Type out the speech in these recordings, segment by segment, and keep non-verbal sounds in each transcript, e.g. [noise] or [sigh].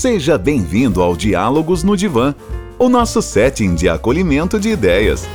Seja bem-vindo ao Diálogos no Divã, o nosso setting de acolhimento de ideias.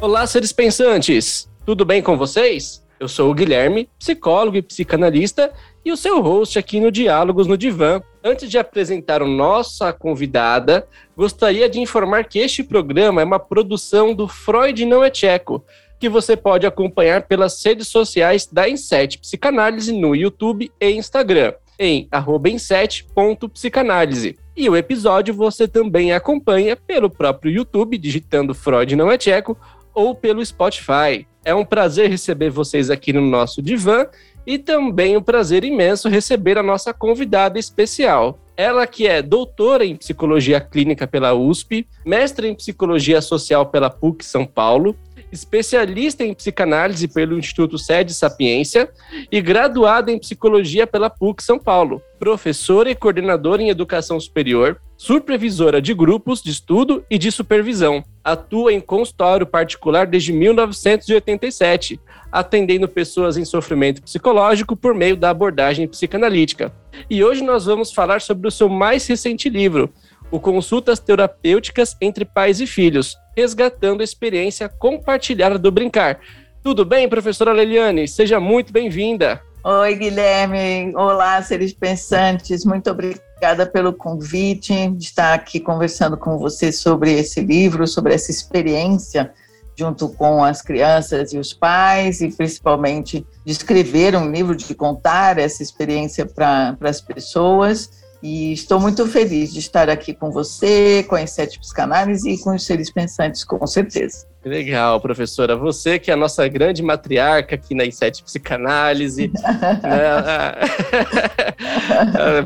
Olá, seres pensantes! Tudo bem com vocês? Eu sou o Guilherme, psicólogo e psicanalista, e o seu host aqui no Diálogos no Divã. Antes de apresentar nossa convidada, gostaria de informar que este programa é uma produção do Freud Não é Tcheco, que você pode acompanhar pelas redes sociais da Inset Psicanálise no YouTube e Instagram, em inset.psicanálise. E o episódio você também acompanha pelo próprio YouTube, digitando Freud Não é Tcheco, ou pelo Spotify. É um prazer receber vocês aqui no nosso divã e também um prazer imenso receber a nossa convidada especial. Ela que é doutora em psicologia clínica pela USP, mestre em psicologia social pela PUC São Paulo, especialista em psicanálise pelo Instituto Sede Sapiência e graduada em psicologia pela PUC São Paulo, professora e coordenadora em educação superior, supervisora de grupos de estudo e de supervisão. Atua em consultório particular desde 1987, atendendo pessoas em sofrimento psicológico por meio da abordagem psicanalítica. E hoje nós vamos falar sobre o seu mais recente livro, o Consultas Terapêuticas entre Pais e Filhos, resgatando a experiência compartilhada do brincar. Tudo bem, professora Leliane? Seja muito bem-vinda. Oi, Guilherme. Olá, seres pensantes. Muito obrigada pelo convite de estar aqui conversando com você sobre esse livro, sobre essa experiência junto com as crianças e os pais, e principalmente de escrever um livro, de contar essa experiência para as pessoas. E estou muito feliz de estar aqui com você, com a Sete Psicanálise e com os seres pensantes, com certeza. Legal, professora. Você que é a nossa grande matriarca aqui na Sete Psicanálise. [laughs] né?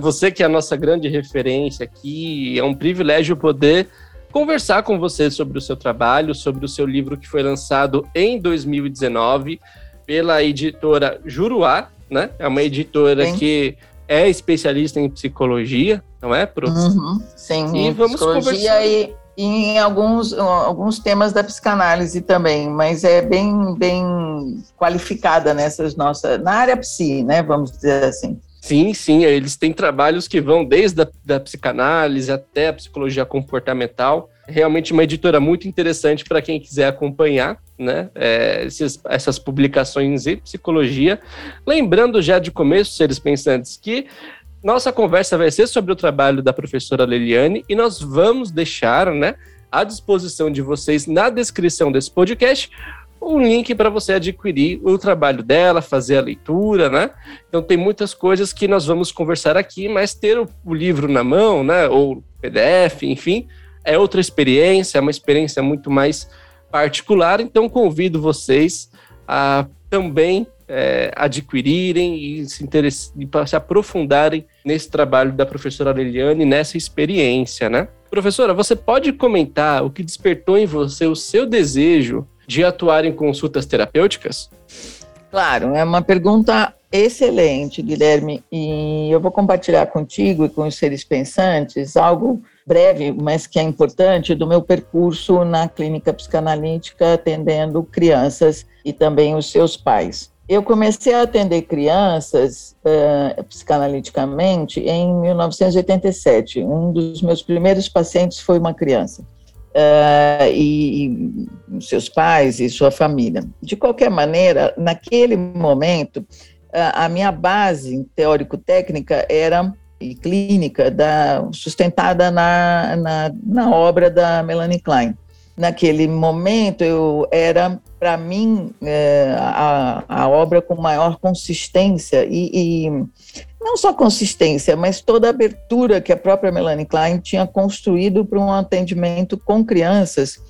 você que é a nossa grande referência aqui. É um privilégio poder conversar com você sobre o seu trabalho, sobre o seu livro que foi lançado em 2019 pela editora Juruá, né? É uma editora Sim. que é especialista em psicologia, não é, Prof? Uhum, sim, e vamos conversar. E, e em alguns, alguns temas da psicanálise também, mas é bem, bem qualificada nessas nossas, na área psi, né, vamos dizer assim. Sim, sim, eles têm trabalhos que vão desde a da psicanálise até a psicologia comportamental. Realmente uma editora muito interessante para quem quiser acompanhar né, é, esses, essas publicações em psicologia. Lembrando já de começo, seres pensantes, que nossa conversa vai ser sobre o trabalho da professora Leliane e nós vamos deixar né, à disposição de vocês na descrição desse podcast um link para você adquirir o trabalho dela, fazer a leitura, né? Então tem muitas coisas que nós vamos conversar aqui, mas ter o, o livro na mão, né, ou PDF, enfim, é outra experiência, é uma experiência muito mais particular. Então convido vocês a também é, adquirirem e se, e se aprofundarem nesse trabalho da professora Leliane, nessa experiência, né? Professora, você pode comentar o que despertou em você o seu desejo de atuar em consultas terapêuticas? Claro, é uma pergunta excelente, Guilherme, e eu vou compartilhar contigo e com os seres pensantes algo breve, mas que é importante, do meu percurso na clínica psicanalítica atendendo crianças e também os seus pais. Eu comecei a atender crianças uh, psicanaliticamente em 1987. Um dos meus primeiros pacientes foi uma criança uh, e, e, seus pais e sua família. De qualquer maneira, naquele momento, uh, a minha base teórico-técnica era e clínica da, sustentada na, na, na obra da Melanie Klein. Naquele momento, eu era, para mim, é, a, a obra com maior consistência e, e não só consistência, mas toda a abertura que a própria Melanie Klein tinha construído para um atendimento com crianças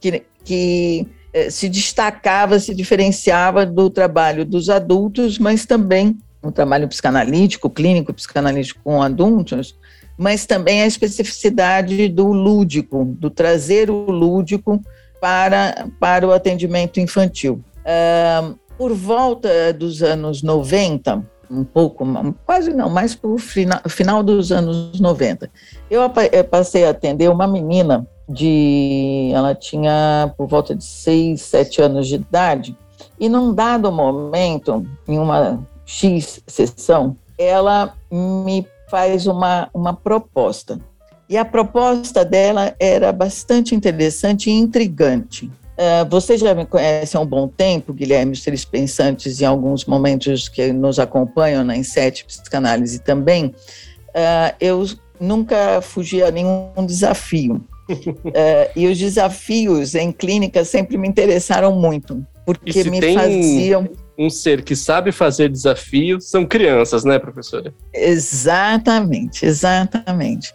que, que eh, se destacava, se diferenciava do trabalho dos adultos, mas também um trabalho psicanalítico, clínico psicanalítico com adultos, mas também a especificidade do lúdico, do trazer o lúdico para, para o atendimento infantil. Uh, por volta dos anos 90, um pouco, quase não, mais para o final, final dos anos 90. Eu passei a atender uma menina de. Ela tinha por volta de seis, sete anos de idade, e num dado momento, em uma X sessão, ela me faz uma, uma proposta. E a proposta dela era bastante interessante e intrigante. Uh, você já me conhece há um bom tempo, Guilherme, os seres pensantes, em alguns momentos que nos acompanham na Insete Psicanálise também. Uh, eu nunca fugi a nenhum desafio. uh, [laughs] e os desafios em clínica sempre me interessaram muito, porque me faziam. Um ser que sabe fazer desafios são crianças, né, professora? Exatamente, exatamente.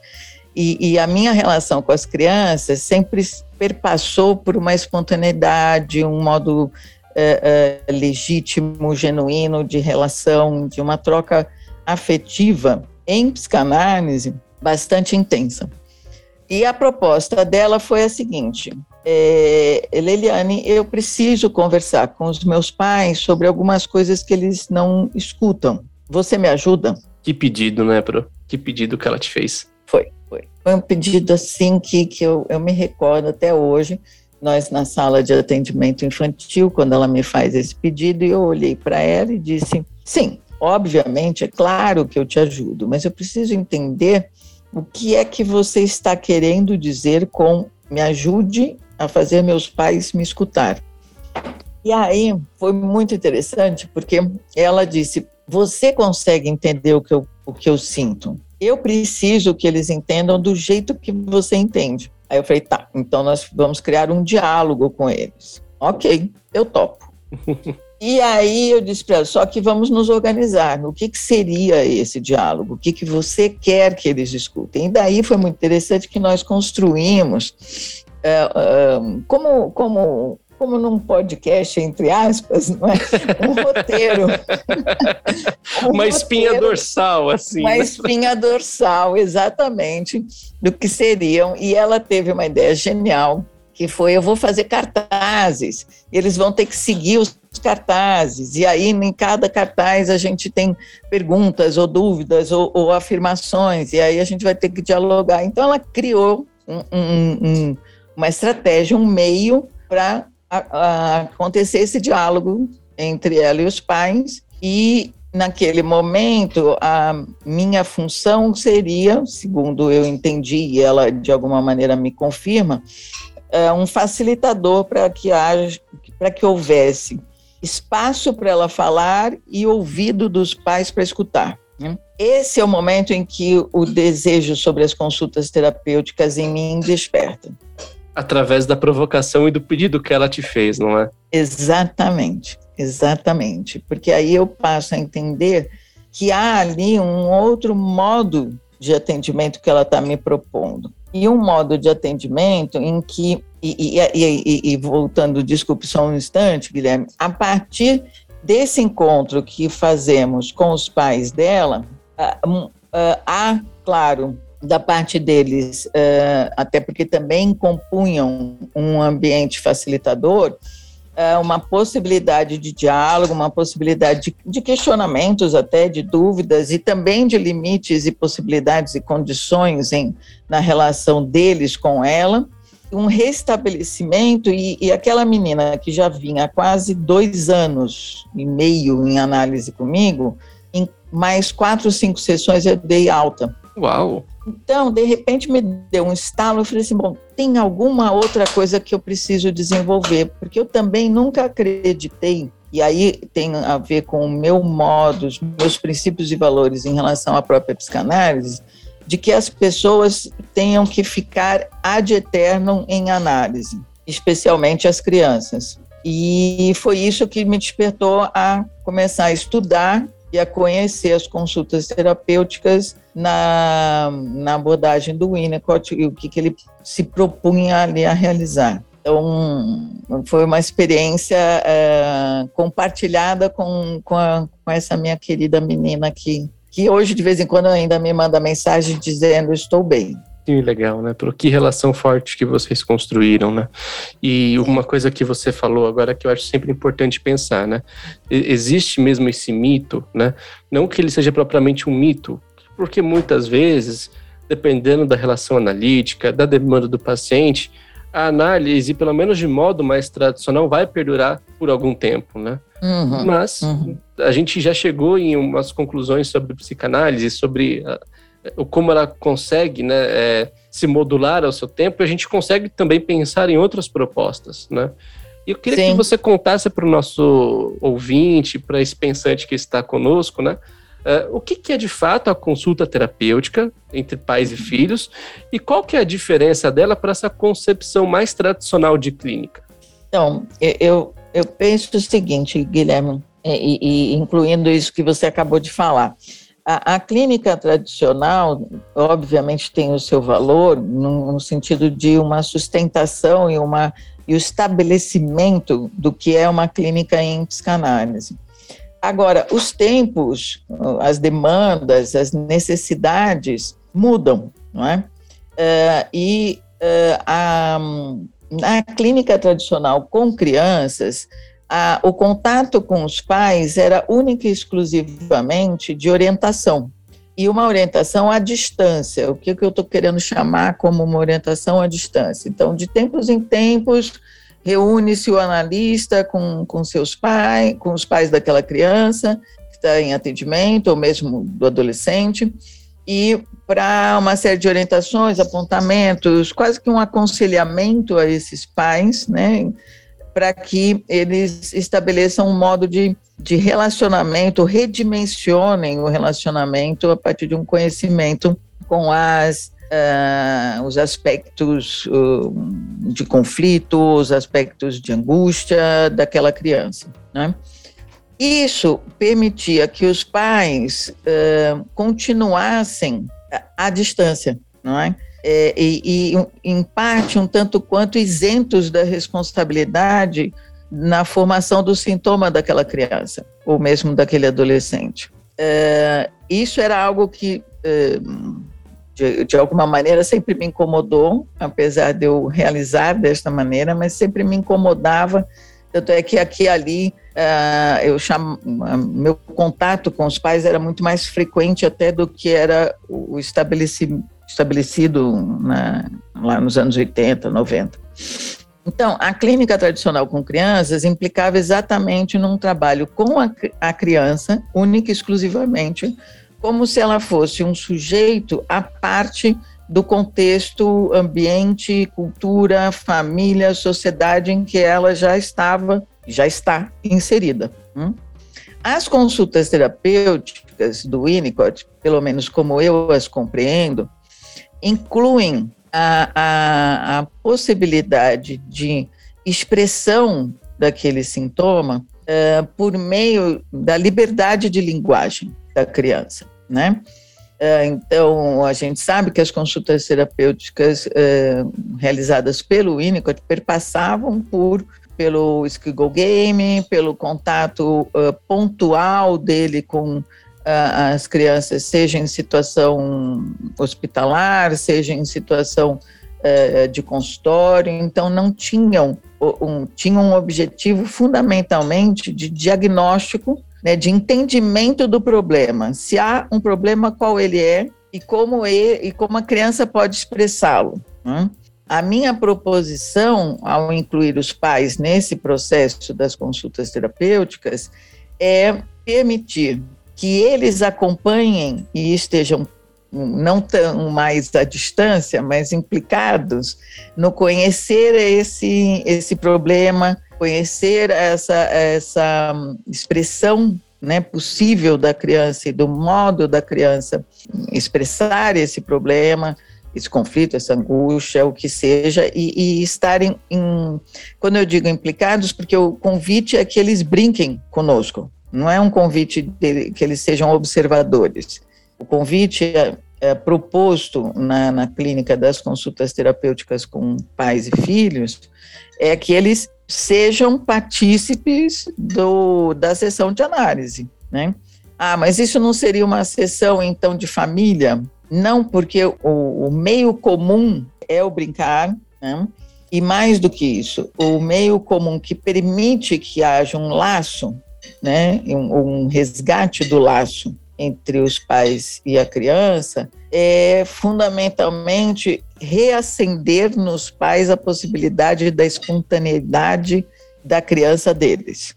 E, e, a minha relação com as crianças sempre perpassou por uma espontaneidade, um modo é, é, legítimo, genuíno de relação, de uma troca afetiva em psicanálise bastante intensa. E a proposta dela foi a seguinte: é, Leliane, eu preciso conversar com os meus pais sobre algumas coisas que eles não escutam. Você me ajuda? Que pedido, né, Pro? Que pedido que ela te fez? Foi, foi. Foi um pedido assim que, que eu, eu me recordo até hoje. Nós, na sala de atendimento infantil, quando ela me faz esse pedido, eu olhei para ela e disse: sim, obviamente, é claro que eu te ajudo, mas eu preciso entender o que é que você está querendo dizer com me ajude a fazer meus pais me escutar. E aí foi muito interessante porque ela disse: Você consegue entender o que eu, o que eu sinto? Eu preciso que eles entendam do jeito que você entende. Aí eu falei: Tá, então nós vamos criar um diálogo com eles. Ok, eu topo. [laughs] E aí eu disse para ela, só que vamos nos organizar. O que, que seria esse diálogo? O que, que você quer que eles escutem? E daí foi muito interessante que nós construímos, como, como, como num podcast, entre aspas, não é? um roteiro. [laughs] um uma espinha roteiro, dorsal, assim. Uma espinha dorsal, exatamente, do que seriam. E ela teve uma ideia genial, que foi, eu vou fazer cartazes, eles vão ter que seguir os cartazes, e aí em cada cartaz a gente tem perguntas ou dúvidas ou, ou afirmações, e aí a gente vai ter que dialogar. Então ela criou um, um, um, uma estratégia, um meio para acontecer esse diálogo entre ela e os pais, e naquele momento a minha função seria, segundo eu entendi, e ela de alguma maneira me confirma, é um facilitador para que haja, para que houvesse espaço para ela falar e ouvido dos pais para escutar. Né? Esse é o momento em que o desejo sobre as consultas terapêuticas em mim desperta. Através da provocação e do pedido que ela te fez, não é? Exatamente, exatamente. Porque aí eu passo a entender que há ali um outro modo de atendimento que ela está me propondo. E um modo de atendimento em que e, e, e, e, voltando, desculpe só um instante, Guilherme, a partir desse encontro que fazemos com os pais dela, uh, uh, há, claro, da parte deles, uh, até porque também compunham um ambiente facilitador, uma possibilidade de diálogo, uma possibilidade de, de, questionamentos, até de dúvidas, e também de limites e possibilidades e condições em, na relação deles com ela um restabelecimento e, e, aquela menina que já vinha há quase dois anos e meio em análise comigo, em mais quatro, cinco sessões eu dei alta. Uau! Então, de repente me deu um estalo, eu falei assim, bom, tem alguma outra coisa que eu preciso desenvolver, porque eu também nunca acreditei, e aí tem a ver com o meu modo, os meus princípios e valores em relação à própria psicanálise, de que as pessoas tenham que ficar ad eternum em análise, especialmente as crianças. E foi isso que me despertou a começar a estudar e a conhecer as consultas terapêuticas na, na abordagem do Winnicott e o que, que ele se propunha ali a realizar. Então, foi uma experiência é, compartilhada com, com, a, com essa minha querida menina aqui, que hoje de vez em quando ainda me manda mensagem dizendo estou bem. Que legal, né? Por que relação forte que vocês construíram, né? E uma coisa que você falou agora que eu acho sempre importante pensar, né? Existe mesmo esse mito, né? Não que ele seja propriamente um mito, porque muitas vezes dependendo da relação analítica, da demanda do paciente, a análise, pelo menos de modo mais tradicional, vai perdurar por algum tempo, né? Uhum, Mas uhum. a gente já chegou em umas conclusões sobre psicanálise, sobre como ela consegue né, é, se modular ao seu tempo, a gente consegue também pensar em outras propostas, né? E eu queria Sim. que você contasse para o nosso ouvinte, para esse pensante que está conosco, né? Uh, o que, que, é de fato a consulta terapêutica entre pais e filhos e qual que é a diferença dela para essa concepção mais tradicional de clínica? Então, eu, eu penso o seguinte, Guilherme, e, e incluindo isso que você acabou de falar. A, a, clínica tradicional, obviamente, tem o seu valor no, no sentido de uma sustentação e, uma, e o estabelecimento do que é uma clínica em psicanálise. Agora, os tempos, as demandas, as necessidades mudam, não é? Uh, e uh, a, na clínica tradicional com crianças, a, o contato com os pais era única e exclusivamente de orientação. E uma orientação à distância, o que, que eu estou querendo chamar como uma orientação à distância. Então, de tempos em tempos, reúne-se o analista com, com seus pais, com os pais daquela criança que está em atendimento, ou mesmo do adolescente, e para uma série de orientações, apontamentos, quase que um aconselhamento a esses pais, né, para que eles estabeleçam um modo de, de relacionamento, redimensionem o relacionamento a partir de um conhecimento com as Uh, os aspectos uh, de conflito, os aspectos de angústia daquela criança. Né? Isso permitia que os pais uh, continuassem à distância, não é? É, e, e, em parte, um tanto quanto isentos da responsabilidade na formação do sintoma daquela criança, ou mesmo daquele adolescente. É, isso era algo que, é, de, de, alguma maneira, sempre me incomodou, apesar de eu realizar desta maneira, mas sempre me incomodava. Tanto é que aqui e ali, é, eu chamo, meu contato com os pais era muito mais frequente até do que era o estabelecimento estabelecido na, lá nos anos 80, 90. Então, a clínica tradicional com crianças implicava exatamente num trabalho com a, a criança, única e exclusivamente, como se ela fosse um sujeito à parte do contexto, ambiente, cultura, família, sociedade em que ela já estava, já está inserida. Hum? As consultas terapêuticas do Winnicott, pelo menos como eu as compreendo, incluem a, a, a possibilidade de expressão daquele sintoma uh, por meio da liberdade de linguagem da criança, né? Uh, então, a gente sabe que as consultas terapêuticas uh, realizadas pelo Winnicott perpassavam por pelo Skill Game, pelo contato pontual dele com as crianças, seja em situação hospitalar, seja em situação uh, de consultório, então não tinham um, tinham um objetivo fundamentalmente de diagnóstico, né, de entendimento do problema. Se há um problema, qual ele é e como, ele, e como a criança pode expressá-lo. Né? A minha proposição, ao incluir os pais nesse processo das consultas terapêuticas, é permitir que eles acompanhem e estejam não tão mais à distância, mas implicados no conhecer esse, esse problema, conhecer essa, essa expressão né, possível da criança e do modo da criança expressar esse problema, esse conflito, essa angústia, o que seja, e, e estarem, em, quando eu digo implicados, porque o convite é que eles brinquem conosco, não é um convite de, que eles sejam observadores. O convite é, é proposto na, na clínica das consultas terapêuticas com pais e filhos é que eles sejam partícipes do, da sessão de análise, né? Ah, mas isso não seria uma sessão, então, de família? Não, porque o, o meio comum é o brincar, né? E mais do que isso, o meio comum que permite que haja um laço né, um, um resgate do laço entre os pais e a criança é fundamentalmente reacender nos pais a possibilidade da espontaneidade da criança deles.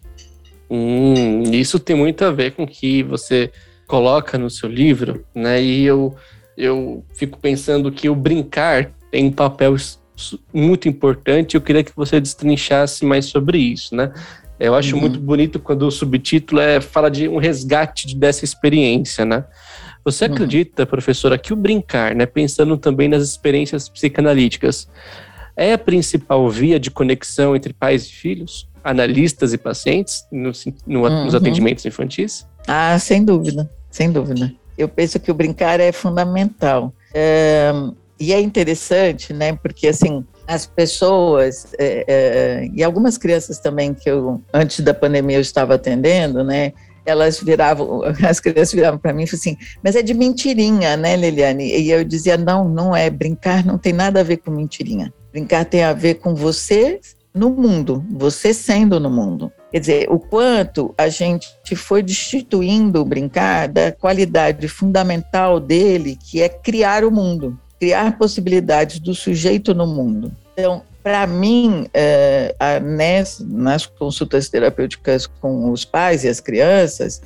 Hum, isso tem muito a ver com o que você coloca no seu livro, né? E eu, eu fico pensando que o brincar tem um papel muito importante. Eu queria que você destrinchasse mais sobre isso, né? Eu acho uhum. muito bonito quando o subtítulo é fala de um resgate dessa experiência, né? Você uhum. acredita, professora, que o brincar, né, pensando também nas experiências psicanalíticas, é a principal via de conexão entre pais e filhos, analistas e pacientes no, no, uhum. nos atendimentos infantis? Ah, sem dúvida, sem dúvida. Eu penso que o brincar é fundamental. É, e é interessante, né, porque assim, as pessoas, é, é, e algumas crianças também que eu, antes da pandemia, eu estava atendendo, né? Elas viravam, [laughs] as crianças viravam para mim e falavam assim, mas é de mentirinha, né, Liliane? E eu dizia, não, não é, brincar não tem nada a ver com mentirinha. Brincar tem a ver com você no mundo, você sendo no mundo. Quer dizer, o quanto a gente foi destituindo o brincar da qualidade fundamental dele, que é criar o mundo criar possibilidades do sujeito no mundo. Então, para mim, é, nas, nas consultas terapêuticas com os pais e as crianças,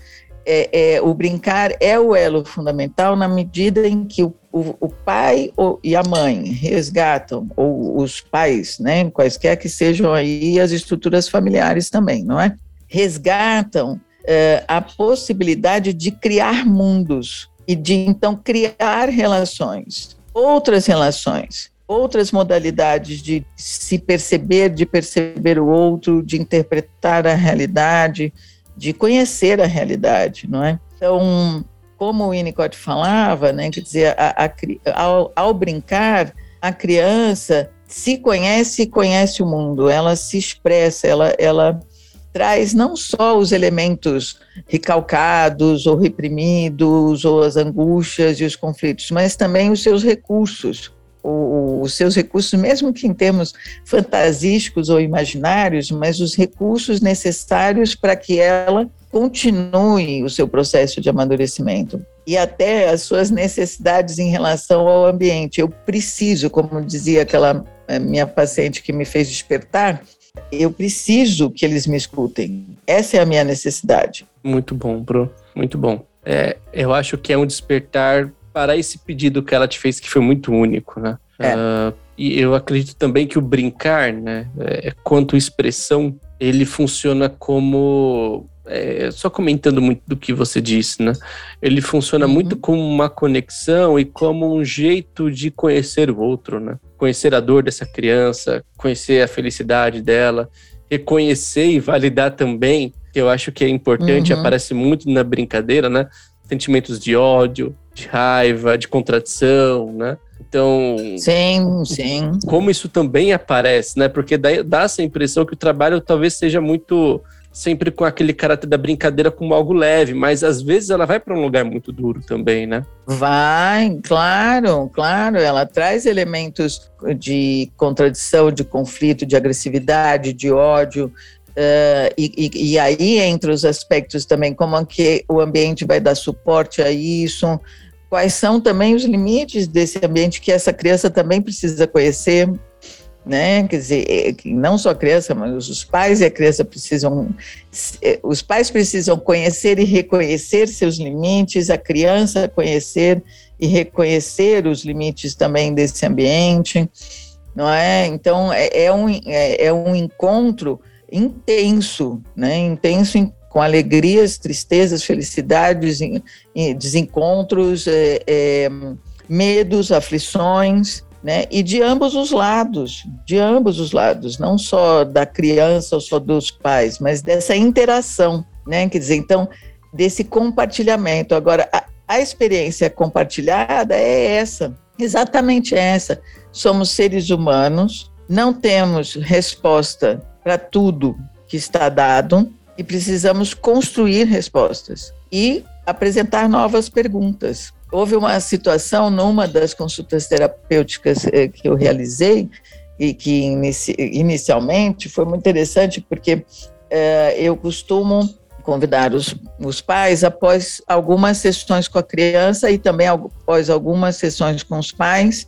é, é, o brincar é o elo fundamental na medida em que o, o, o pai ou, e a mãe resgatam, ou os pais, né, quaisquer que sejam aí as estruturas familiares também, não é? Resgatam é, a possibilidade de criar mundos e de então criar relações outras relações, outras modalidades de se perceber, de perceber o outro, de interpretar a realidade, de conhecer a realidade, não é? Então, como o Winnicott falava, né, quer dizer, a, a, ao, ao brincar, a criança se conhece e conhece o mundo, ela se expressa, ela, ela traz não só os elementos recalcados ou reprimidos, ou as angústias e os conflitos, mas também os seus recursos, os seus recursos, mesmo que em termos fantasísticos ou imaginários, mas os recursos necessários para que ela continue o seu processo de amadurecimento e até as suas necessidades em relação ao ambiente. Eu preciso, como dizia aquela eh, minha paciente que me fez despertar, eu preciso que eles me escutem. Essa é a minha necessidade. Muito bom, Bru. Muito bom. É, eu acho que é um despertar para esse pedido que ela te fez, que foi muito único, né? É. Uh, e eu acredito também que o brincar, né, é, quanto expressão, ele funciona como é, só comentando muito do que você disse, né? Ele funciona uhum. muito como uma conexão e como um jeito de conhecer o outro, né? Conhecer a dor dessa criança, conhecer a felicidade dela, reconhecer e validar também, que eu acho que é importante, uhum. aparece muito na brincadeira, né? Sentimentos de ódio, de raiva, de contradição, né? Então, sim, sim. Como isso também aparece, né? Porque dá, dá essa impressão que o trabalho talvez seja muito sempre com aquele caráter da brincadeira como algo leve, mas às vezes ela vai para um lugar muito duro também, né? Vai, claro, claro. Ela traz elementos de contradição, de conflito, de agressividade, de ódio. Uh, e, e, aí entre os aspectos também como é que o ambiente vai dar suporte a isso, quais são também os limites desse ambiente que essa criança também precisa conhecer, né? Quer dizer, é, não só a criança, mas os pais e a criança precisam, é, os pais precisam conhecer e reconhecer seus limites, a criança conhecer e reconhecer os limites também desse ambiente, não é? Então é, é um é, é, um encontro intenso, né? Intenso em, com alegrias, tristezas, felicidades, desencontros, é, é, medos, aflições né? E de ambos os lados, de ambos os lados, não só da criança ou só dos pais, mas dessa interação, né? Quer dizer, então, desse compartilhamento. Agora, a, a experiência compartilhada é essa, exatamente essa. Somos seres humanos, não temos resposta para tudo que está dado e precisamos construir respostas e apresentar novas perguntas. Houve uma situação numa das consultas terapêuticas eh, que eu realizei e que inici, inicialmente foi muito interessante porque eh, eu costumo convidar os, os pais após algumas sessões com a criança e também após algumas sessões com os pais,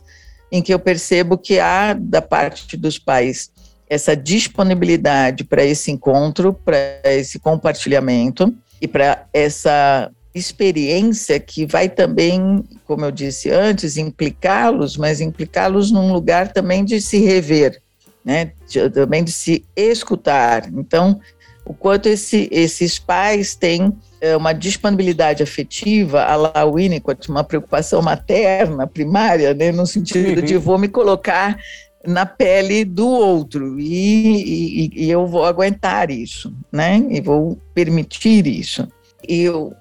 em que eu percebo que há da parte dos pais essa disponibilidade para esse encontro, para esse compartilhamento e para essa experiência que vai também, como eu disse antes, implicá-los, mas implicá-los num lugar também de se rever, né? De, também de se escutar. Então, o quanto esse, esses pais têm é, uma disponibilidade afetiva, a la Winnicott, uma preocupação materna, primária, né, no sentido uhum. de vou me colocar na pele do outro e, e, e, eu vou aguentar isso, né? E vou permitir isso. E eu,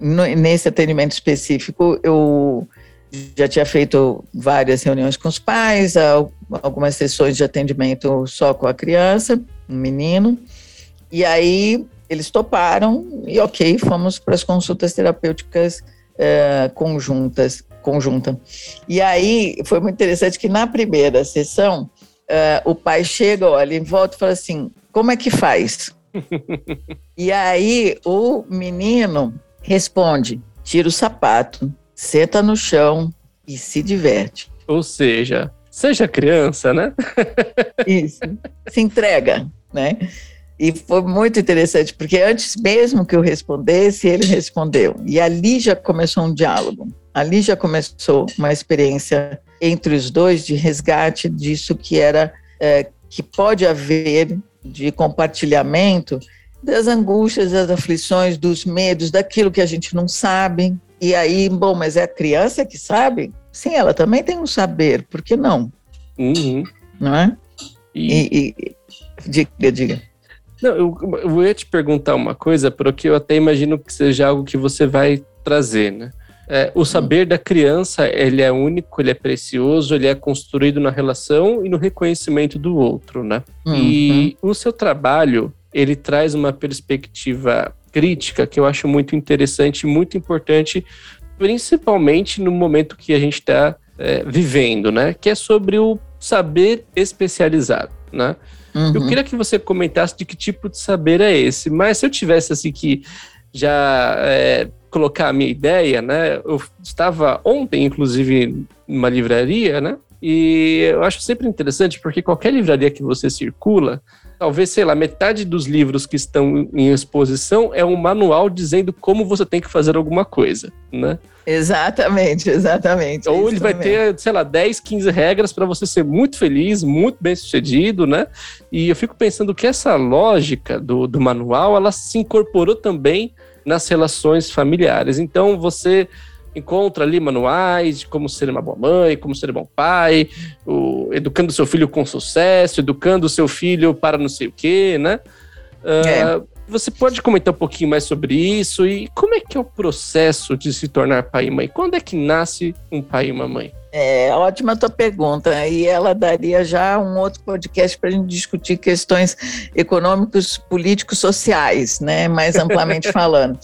no, nesse atendimento específico, eu já tinha feito várias reuniões com os pais, algumas sessões de atendimento só com a criança, um menino, e aí eles toparam e ok, fomos para as consultas terapêuticas uh, conjuntas, conjunta. E aí foi muito interessante que na primeira sessão uh, o pai chega, olha, em volta e fala assim, como é que faz? [laughs] e aí o menino responde, tira o sapato, senta no chão e se diverte. Ou seja, seja criança, né? [laughs] Isso, se entrega, né? E foi muito interessante, porque antes mesmo que eu respondesse, ele respondeu. E ali já começou um diálogo. Ali já começou uma experiência entre os dois de resgate disso que era é, que pode haver de compartilhamento das angústias, das aflições, dos medos, daquilo que a gente não sabe. E aí, bom, mas é a criança que sabe? Sim, ela também tem um saber, por que não? Uhum. Não é? E... E, e, diga, diga. Não, eu, eu ia te perguntar uma coisa, porque eu até imagino que seja algo que você vai trazer, né? É, o saber da criança, ele é único, ele é precioso, ele é construído na relação e no reconhecimento do outro, né? Uhum. E o seu trabalho, ele traz uma perspectiva crítica que eu acho muito interessante, muito importante, principalmente no momento que a gente está é, vivendo, né? Que é sobre o saber especializado, né? Uhum. Eu queria que você comentasse de que tipo de saber é esse, mas se eu tivesse assim que já é, colocar a minha ideia, né? Eu estava ontem, inclusive, numa livraria, né? E eu acho sempre interessante porque qualquer livraria que você circula, talvez, sei lá, metade dos livros que estão em exposição é um manual dizendo como você tem que fazer alguma coisa, né? Exatamente, exatamente. Ou ele vai ter, sei lá, 10, 15 regras para você ser muito feliz, muito bem sucedido, né? E eu fico pensando que essa lógica do, do manual, ela se incorporou também nas relações familiares. Então, você encontra ali manuais de como ser uma boa mãe, como ser um bom pai, o, educando seu filho com sucesso, educando seu filho para não sei o quê, né? É. Uh, você pode comentar um pouquinho mais sobre isso e como é que é o processo de se tornar pai e mãe? Quando é que nasce um pai e uma mãe? É, ótima tua pergunta. E ela daria já um outro podcast para a gente discutir questões econômicos, políticos, sociais, né? Mais amplamente [laughs] falando.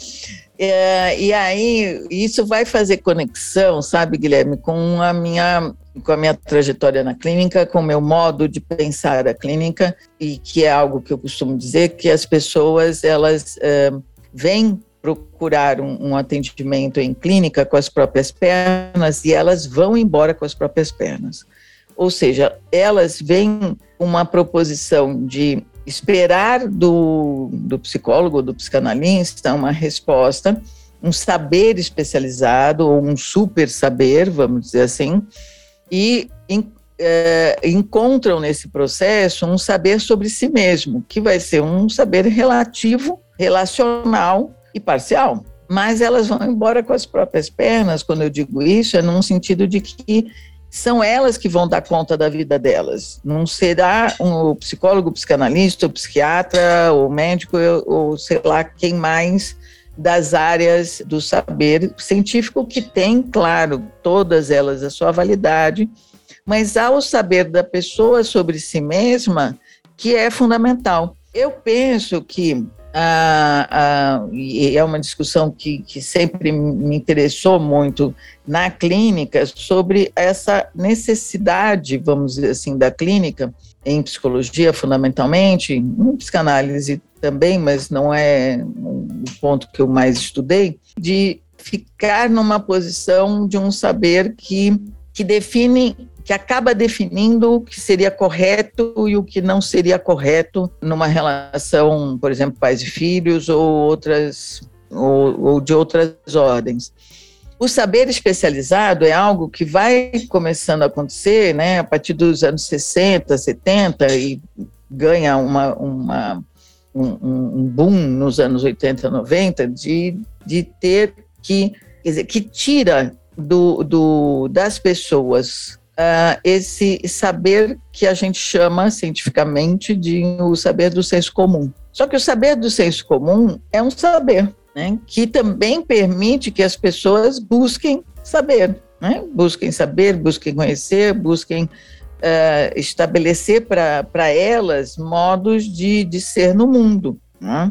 É, e aí, isso vai fazer conexão, sabe, Guilherme, com a minha com a minha trajetória na clínica, com o meu modo de pensar a clínica, e que é algo que eu costumo dizer, que as pessoas, elas é, vêm procurar um, um, atendimento em clínica com as próprias pernas e elas vão embora com as próprias pernas. Ou seja, elas vêm uma proposição de esperar do, do psicólogo, do psicanalista, uma resposta, um saber especializado ou um super saber, vamos dizer assim, e é, encontram nesse processo um saber sobre si mesmo, que vai ser um saber relativo, relacional e parcial. Mas elas vão embora com as próprias pernas, quando eu digo isso, é num sentido de que são elas que vão dar conta da vida delas. Não será um psicólogo, psicanalista, o psiquiatra, o médico, ou sei lá quem mais das áreas do saber científico que tem, claro, todas elas a sua validade, mas há o saber da pessoa sobre si mesma que é fundamental. Eu penso que ah, ah, e é uma discussão que, que sempre me interessou muito na clínica sobre essa necessidade, vamos dizer assim, da clínica em psicologia fundamentalmente, em psicanálise também, mas não é o ponto que eu mais estudei, de ficar numa posição de um saber que, que define que acaba definindo o que seria correto e o que não seria correto numa relação, por exemplo, pais e filhos ou outras ou, ou de outras ordens. O saber especializado é algo que vai começando a acontecer, né, a partir dos anos 60, 70 e ganha uma, uma um, um boom nos anos 80, 90 de, de ter que, quer dizer, que tira do, do, das pessoas uh, esse saber que a gente chama cientificamente de o saber do senso comum. Só que o saber do senso comum é um saber né, que também permite que as pessoas busquem saber, né? busquem saber, busquem conhecer, busquem uh, estabelecer para elas modos de, de ser no mundo. Né?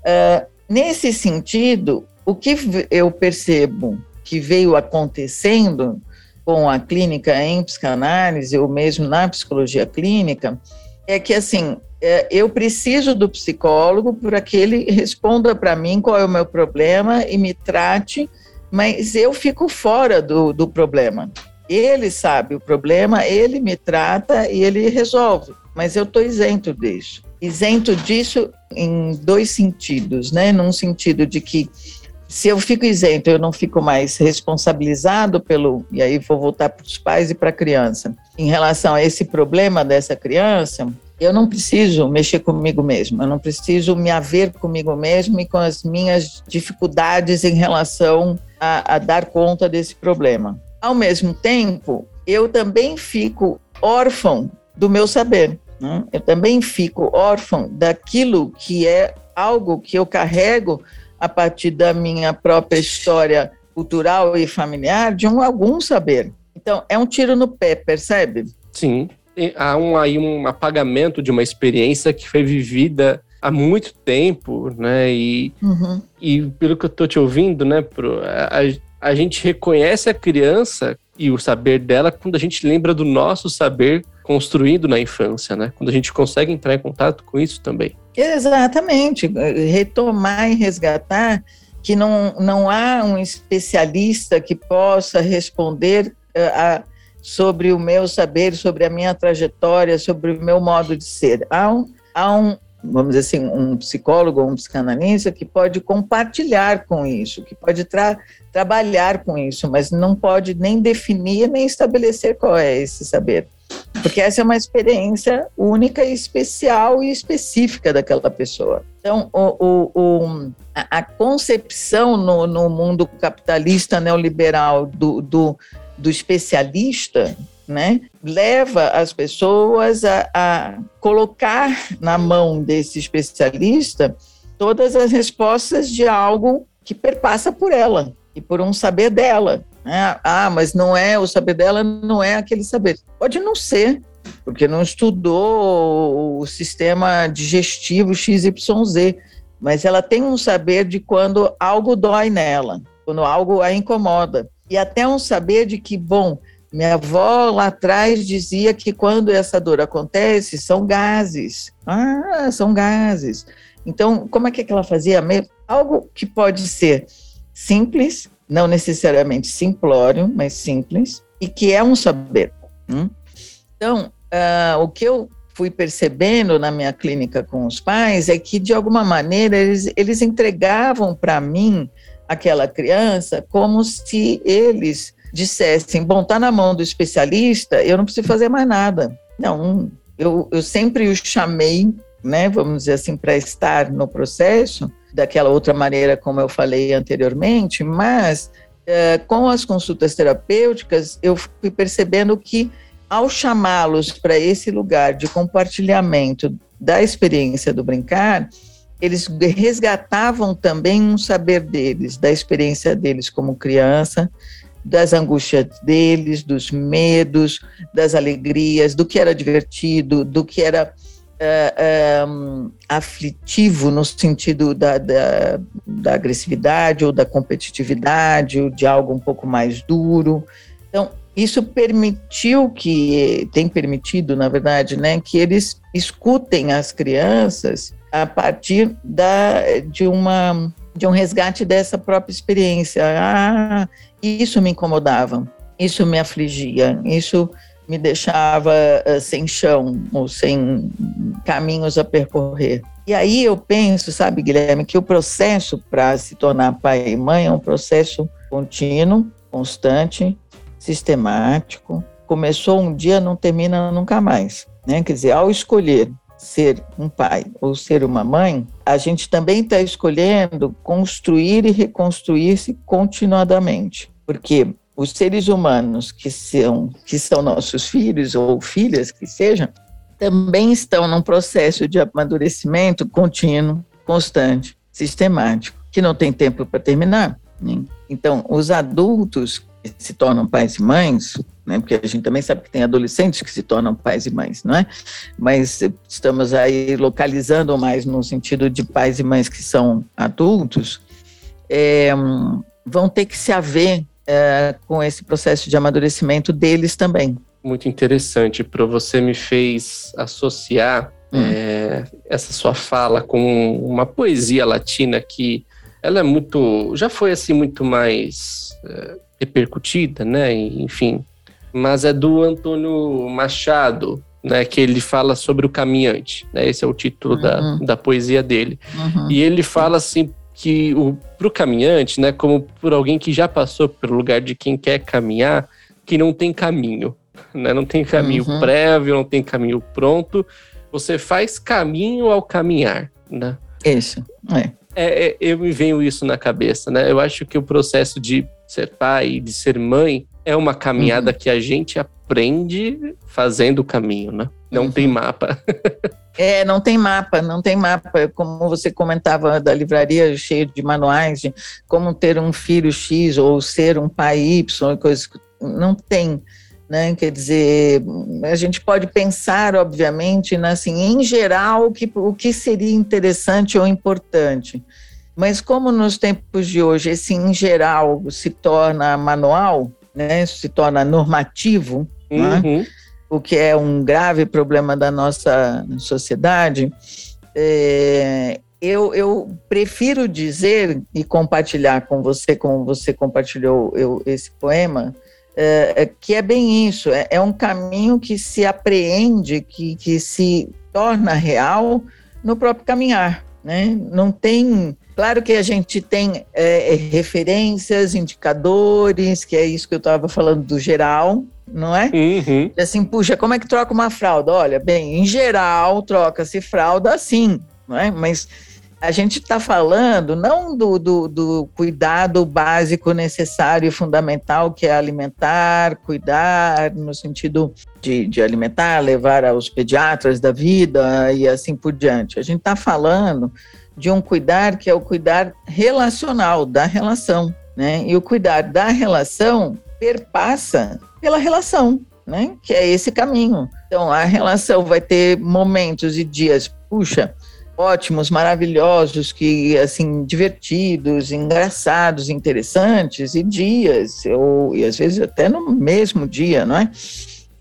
Uh, nesse sentido, o que eu percebo que veio acontecendo com a clínica em psicanálise, ou mesmo na psicologia clínica, é que, assim, é, eu preciso do psicólogo para que ele responda para mim qual é o meu problema e me trate, mas eu fico fora do, do problema. Ele sabe o problema, ele me trata e ele resolve, mas eu estou isento disso. Isento disso em dois sentidos, né? Num sentido de que se eu fico isento, eu não fico mais responsabilizado pelo. E aí vou voltar para os pais e para a criança. Em relação a esse problema dessa criança, eu não preciso mexer comigo mesmo, eu não preciso me haver comigo mesmo e com as minhas dificuldades em relação a, a dar conta desse problema. Ao mesmo tempo, eu também fico órfão do meu saber. Né? Eu também fico órfão daquilo que é algo que eu carrego a partir da minha própria história cultural e familiar, de um algum saber. Então, é um tiro no pé, percebe? Sim. Há um, aí um apagamento de uma experiência que foi vivida há muito tempo, né? E, uhum. e pelo que eu estou te ouvindo, né, Pro, a, a gente reconhece a criança e o saber dela quando a gente lembra do nosso saber construído na infância, né? Quando a gente consegue entrar em contato com isso também. Exatamente, retomar e resgatar que não, não há um especialista que possa responder uh, a, sobre o meu saber, sobre a minha trajetória, sobre o meu modo de ser. Há um, há um vamos dizer assim, um psicólogo ou um psicanalista que pode compartilhar com isso, que pode tra trabalhar com isso, mas não pode nem definir nem estabelecer qual é esse saber porque essa é uma experiência única especial e específica daquela pessoa. Então, o, o, o, a, concepção no, no, mundo capitalista neoliberal do, do, do especialista né, leva as pessoas a, a colocar na mão desse especialista todas as respostas de algo que perpassa por ela e por um saber dela. Né? Ah, mas não é, o saber dela não é aquele saber. Pode não ser, porque não estudou o sistema digestivo XYZ, mas ela tem um saber de quando algo dói nela, quando algo a incomoda. E até um saber de que, bom, minha avó lá atrás dizia que quando essa dor acontece, são gases. Ah, são gases. Então, como é que ela fazia? Algo que pode ser simples, não necessariamente simplório, mas simples, e que é um saber. Hum? Então, uh, o que eu fui percebendo na minha clínica com os pais é que, de alguma maneira, eles, eles entregavam para mim aquela criança como se eles dissessem: bom, está na mão do especialista, eu não preciso fazer mais nada. Não, eu, eu sempre os chamei, né, vamos dizer assim, para estar no processo, daquela outra maneira como eu falei anteriormente, mas é, com as consultas terapêuticas eu fui percebendo que ao chamá-los para esse lugar de compartilhamento da experiência do brincar, eles resgatavam também um saber deles, da experiência deles como criança, das angústias deles, dos medos, das alegrias, do que era divertido, do que era é, é, aflitivo no sentido da, da, da, agressividade ou da competitividade ou de algo um pouco mais duro. Então, isso permitiu que, tem permitido, na verdade, né, que eles escutem as crianças a partir da, de, uma, de um resgate dessa própria experiência. Ah, isso me incomodava, isso me afligia, isso me deixava uh, sem chão ou sem caminhos a percorrer. E aí eu penso, sabe, Guilherme, que o processo para se tornar pai e mãe é um processo contínuo, constante, sistemático. Começou um dia, não termina nunca mais. Né? Quer dizer, ao escolher ser um pai ou ser uma mãe, a gente também está escolhendo construir e reconstruir-se continuadamente. Porque os seres humanos que são, que são nossos filhos ou filhas que sejam, também estão num processo de amadurecimento contínuo, constante, sistemático, que não tem tempo para terminar. Né? Então, os adultos que se tornam pais e mães, né, porque a gente também sabe que tem adolescentes que se tornam pais e mães, não é? Mas estamos aí localizando mais no sentido de pais e mães que são adultos, é, vão ter que se haver é, com esse processo de amadurecimento deles também. Muito interessante, para você me fez associar hum. é, essa sua fala com uma poesia latina que ela é muito, já foi assim muito mais é, repercutida, né? Enfim, mas é do Antônio Machado, né, que ele fala sobre o caminhante, né, esse é o título uhum. da, da poesia dele. Uhum. E ele fala assim que o pro caminhante, né, como por alguém que já passou pelo lugar de quem quer caminhar, que não tem caminho, né? Não tem caminho uhum. prévio, não tem caminho pronto. Você faz caminho ao caminhar, né? Isso, é. É, é, eu me venho isso na cabeça, né? Eu acho que o processo de ser pai, de ser mãe, é uma caminhada uhum. que a gente aprende fazendo o caminho, né? Não uhum. tem mapa. [laughs] É, não tem mapa, não tem mapa. Como você comentava da livraria cheia de manuais de como ter um filho X ou ser um pai Y, coisas não tem. Né? Quer dizer, a gente pode pensar, obviamente, assim, em geral, o que, o que seria interessante ou importante. Mas como nos tempos de hoje esse em geral se torna manual, né? se torna normativo, né? uhum. né? o que é um grave problema da nossa sociedade, é, eu, eu, prefiro dizer e compartilhar com você, como você compartilhou eu, esse poema, é, é, que é bem isso, é, é, um caminho que se apreende, que, que se torna real no próprio caminhar. Né? Não tem. Claro que a gente tem é, referências, indicadores, que é isso que eu estava falando do geral, não é? Uhum. Assim, puxa, como é que troca uma fralda? Olha, bem, em geral, troca-se fralda assim, não é? Mas a gente está falando não do, do, do, cuidado básico necessário e fundamental, que é alimentar, cuidar, no sentido de, de alimentar, levar aos pediatras da vida e assim por diante. A gente está falando de um cuidar que é o cuidar relacional, da relação. Né? E o cuidar da relação perpassa pela relação, né? Que é esse caminho. Então, a relação vai ter momentos e dias, puxa, ótimos, maravilhosos, que assim divertidos, engraçados, interessantes, e dias, ou e às vezes até no mesmo dia, não é?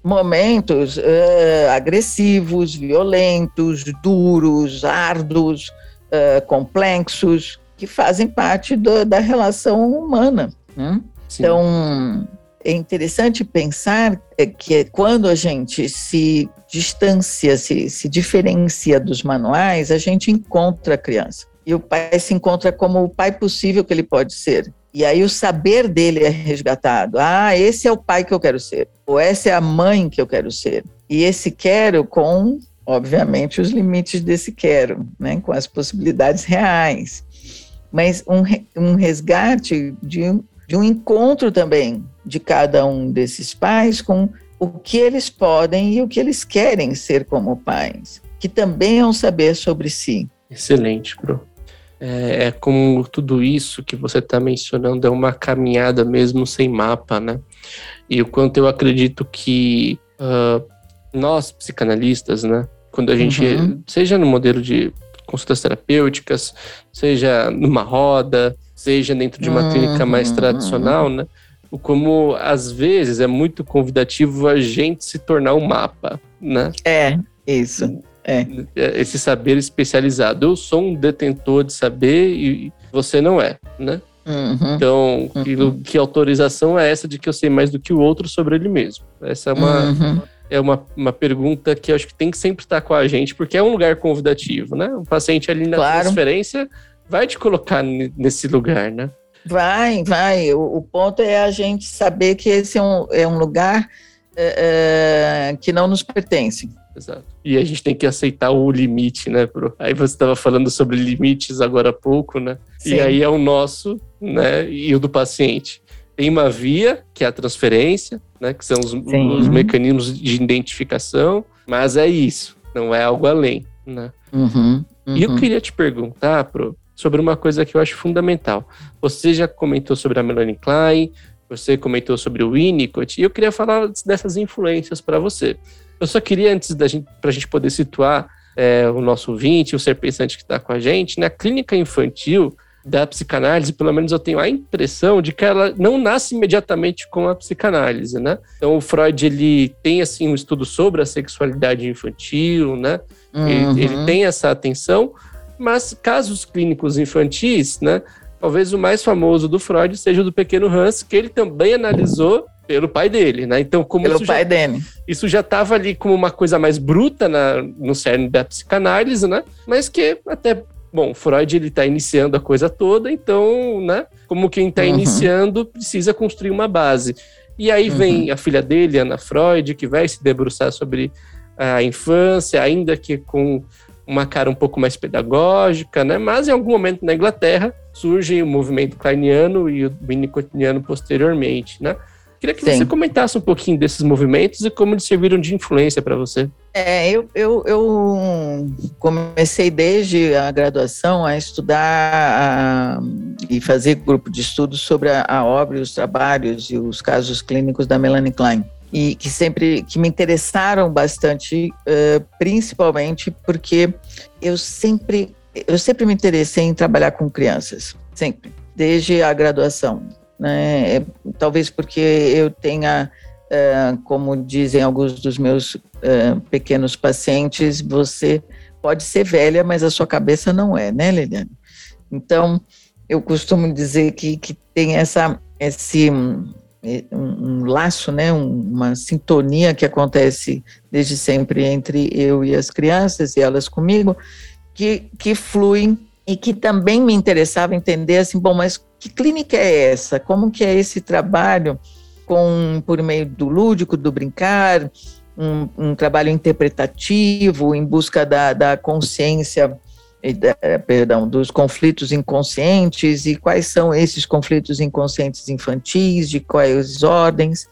Momentos uh, agressivos, violentos, duros, árduos, uh, complexos, que fazem parte do, da relação humana. Né? Então, é interessante pensar é, que quando a gente se distancia, se, se diferencia dos manuais, a gente encontra a criança. E o pai se encontra como o pai possível que ele pode ser. E aí o saber dele é resgatado. Ah, esse é o pai que eu quero ser. Ou essa é a mãe que eu quero ser. E esse quero com, obviamente, os limites desse quero, né? com as possibilidades reais. Mas um, um resgate de, de um encontro também de cada um desses pais com o que eles podem e o que eles querem ser como pais, que também é um saber sobre si. Excelente, Pro. É, é como tudo isso que você está mencionando é uma caminhada mesmo sem mapa, né? E o quanto eu acredito que uh, nós, psicanalistas, né, Quando a gente, uhum. seja no modelo de consultas terapêuticas, seja numa roda, seja dentro de uma uhum. clínica mais tradicional, né? Como às vezes é muito convidativo a gente se tornar um mapa, né? É, isso. É. Esse saber especializado. Eu sou um detentor de saber e você não é, né? Uhum. Então, uhum. Que, que, autorização é essa de que eu sei mais do que o outro sobre ele mesmo? Essa é uma, uhum. É uma, uma pergunta que eu acho que tem que sempre estar com a gente, porque é um lugar convidativo, né? O paciente ali na claro. transferência vai te colocar nesse lugar, né? Vai, vai. O, o, ponto é a gente saber que esse é um, é um lugar é, é, que não nos pertence. Exato. E a gente tem que aceitar o limite, né, Pro? Aí você estava falando sobre limites agora há pouco, né? Sim. E aí é o nosso, né, e o do paciente. Tem uma via, que é a transferência, né, que são os, os mecanismos de identificação, mas é isso, não é algo além, né? Uhum, uhum. E eu uhum. queria te perguntar, Pro, sobre uma coisa que eu acho fundamental. Você já comentou sobre a Melanie Klein, você comentou sobre o Winnicott, e eu queria falar dessas influências para você. Eu só queria, antes da gente, para a gente poder situar é, o nosso ouvinte, o ser pensante que está com a gente, na clínica infantil da psicanálise, pelo menos eu tenho a impressão de que ela não nasce imediatamente com a psicanálise, né? Então o Freud ele tem assim um estudo sobre a sexualidade infantil, né? Uhum. Ele, ele tem essa atenção, mas casos clínicos infantis, né? Talvez o mais famoso do Freud seja o do pequeno Hans, que ele também analisou pelo pai dele, né? Então, como pelo isso pai já, dele. Isso já estava ali como uma coisa mais bruta na, no cerne da psicanálise, né? Mas que até bom, Freud ele está iniciando a coisa toda, então, né? Como quem está uhum. iniciando precisa construir uma base. E aí uhum. vem a filha dele, Ana Freud, que vai se debruçar sobre a infância, ainda que com uma cara um pouco mais pedagógica, né? Mas em algum momento na Inglaterra surge o movimento kleiniano e o winnicottiano posteriormente, né? Queria que Sim. você comentasse um pouquinho desses movimentos e como eles serviram de influência para você. É, eu, eu, eu, comecei desde a graduação a estudar a, e fazer grupo de estudos sobre a, a, obra e os trabalhos e os casos clínicos da Melanie Klein. E que sempre que me interessaram bastante, uh, principalmente porque eu sempre, eu sempre me interessei em trabalhar com crianças, sempre, desde a graduação né? É, talvez porque eu tenha, é, como dizem alguns dos meus é, pequenos pacientes, você pode ser velha, mas a sua cabeça não é, né, Liliane? Então, eu costumo dizer que, que tem essa, esse um, um laço, né, uma sintonia que acontece desde sempre entre eu e as crianças e elas comigo, que, que flui e que também me interessava entender assim, bom, mas que clínica é essa? Como que é esse trabalho com por meio do lúdico, do brincar, um, um trabalho interpretativo em busca da, da consciência, da, perdão, dos conflitos inconscientes e quais são esses conflitos inconscientes infantis, de quais ordens,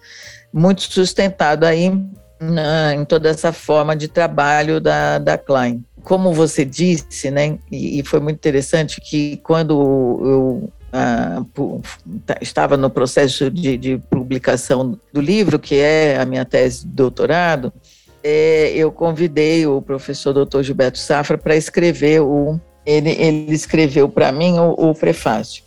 muito sustentado aí na, em toda essa forma de trabalho da, da Klein. Como você disse, né, e, e foi muito interessante que quando eu ah, tá, estava no processo de, de, publicação do livro, que é a minha tese de doutorado, é, eu convidei o professor Dr. Gilberto Safra para escrever o. Ele, ele escreveu para mim o, o, prefácio.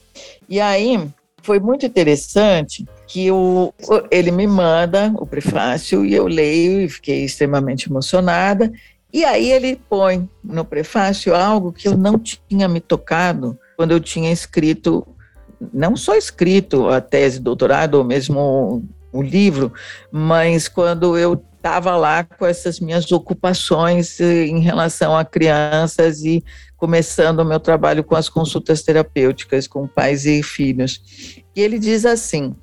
E aí foi muito interessante que o, ele me manda o prefácio e eu leio e fiquei extremamente emocionada. E aí ele põe no prefácio algo que eu não tinha me tocado quando eu tinha escrito não só escrito a tese de doutorado ou mesmo o livro, mas quando eu estava lá com essas minhas ocupações eh, em relação a crianças e começando o meu trabalho com as consultas terapêuticas com pais e filhos. E ele diz assim: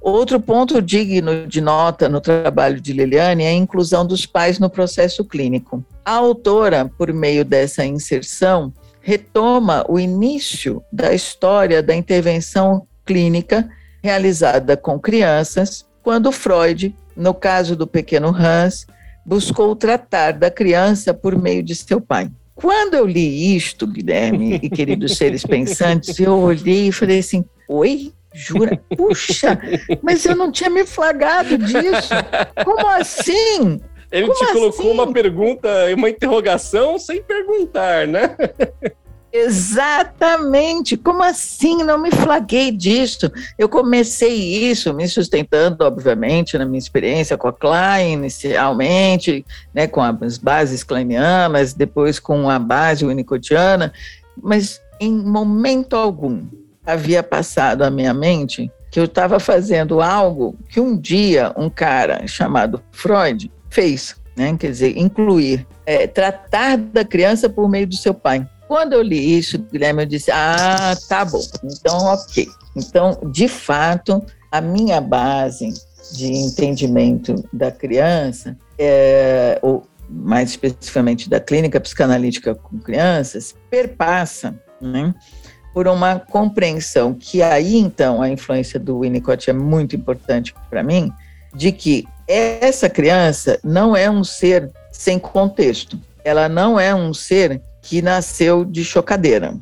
outro ponto digno de nota no trabalho de Liliane é a inclusão dos pais no processo clínico. A autora, por meio dessa inserção, retoma o início da história da intervenção clínica realizada com crianças, quando Freud, no caso do pequeno Hans, buscou tratar da criança por meio de seu pai. Quando eu li isto, Guilherme e queridos [laughs] seres pensantes, eu olhei e falei assim: Oi? Jura? Puxa, mas eu não tinha me flagrado disso. Como assim? Ele Como te assim? colocou uma pergunta, uma interrogação sem perguntar, né? Exatamente. Como assim? Não me flaguei disso. Eu comecei isso me sustentando, obviamente, na minha experiência com a Klein, inicialmente, né, com as bases kleinianas, depois com a base winnicottiana, mas em momento algum havia passado à minha mente que eu estava fazendo algo que um dia um cara chamado Freud fez, né? quer dizer, incluir, é, tratar da criança por meio do seu pai. Quando eu li isso, Guilherme, eu disse: ah, tá bom, então ok. Então, de fato, a minha base de entendimento da criança, é, ou mais especificamente da clínica psicanalítica com crianças, perpassa né, por uma compreensão que aí então a influência do Winnicott é muito importante para mim, de que essa criança não é um ser sem contexto, ela não é um ser que nasceu de chocadeira.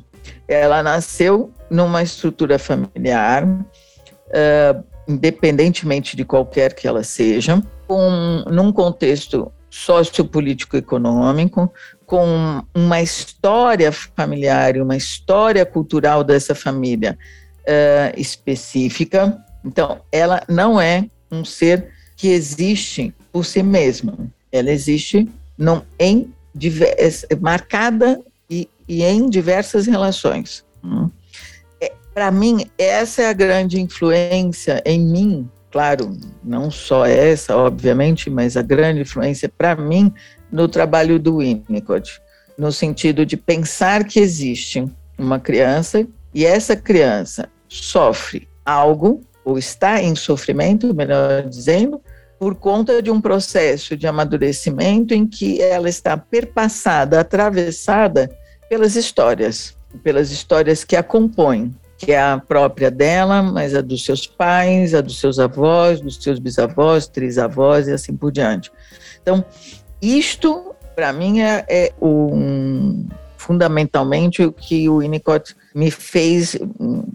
Ela nasceu numa estrutura familiar, uh, independentemente de qualquer que ela seja, com, num contexto sociopolítico-econômico, com uma história familiar e uma história cultural dessa família uh, específica. Então, ela não é um ser que existe por si mesma. Ela existe num, em marcada e, e, em diversas relações. Hum. É, Para mim, essa é a grande influência em mim, claro, não só essa, obviamente, mas a grande influência para mim no trabalho do Winnicott, no sentido de pensar que existe uma criança e essa criança sofre algo, ou está em sofrimento, melhor dizendo, por conta de um processo de amadurecimento em que ela está perpassada, atravessada pelas histórias, pelas histórias que a compõem, que é a própria dela, mas a dos seus pais, a dos seus avós, dos seus bisavós, trisavós e assim por diante. Então, isto, para mim, é, é um, fundamentalmente o que o Winnicott me fez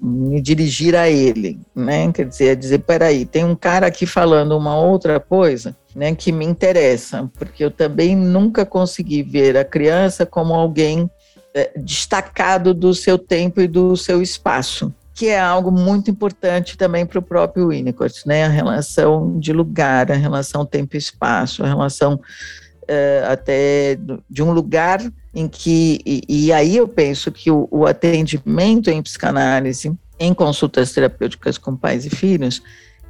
me dirigir a ele, né? Quer dizer, é dizer, peraí, tem um cara aqui falando uma outra coisa, né, que me interessa, porque eu também nunca consegui ver a criança como alguém é, destacado do seu tempo e do seu espaço, que é algo muito importante também para o próprio Winnicott, né? A relação de lugar, a relação tempo-espaço, a relação uh, até de um lugar em que, e, e aí eu penso que o, o, atendimento em psicanálise, em consultas terapêuticas com pais e filhos,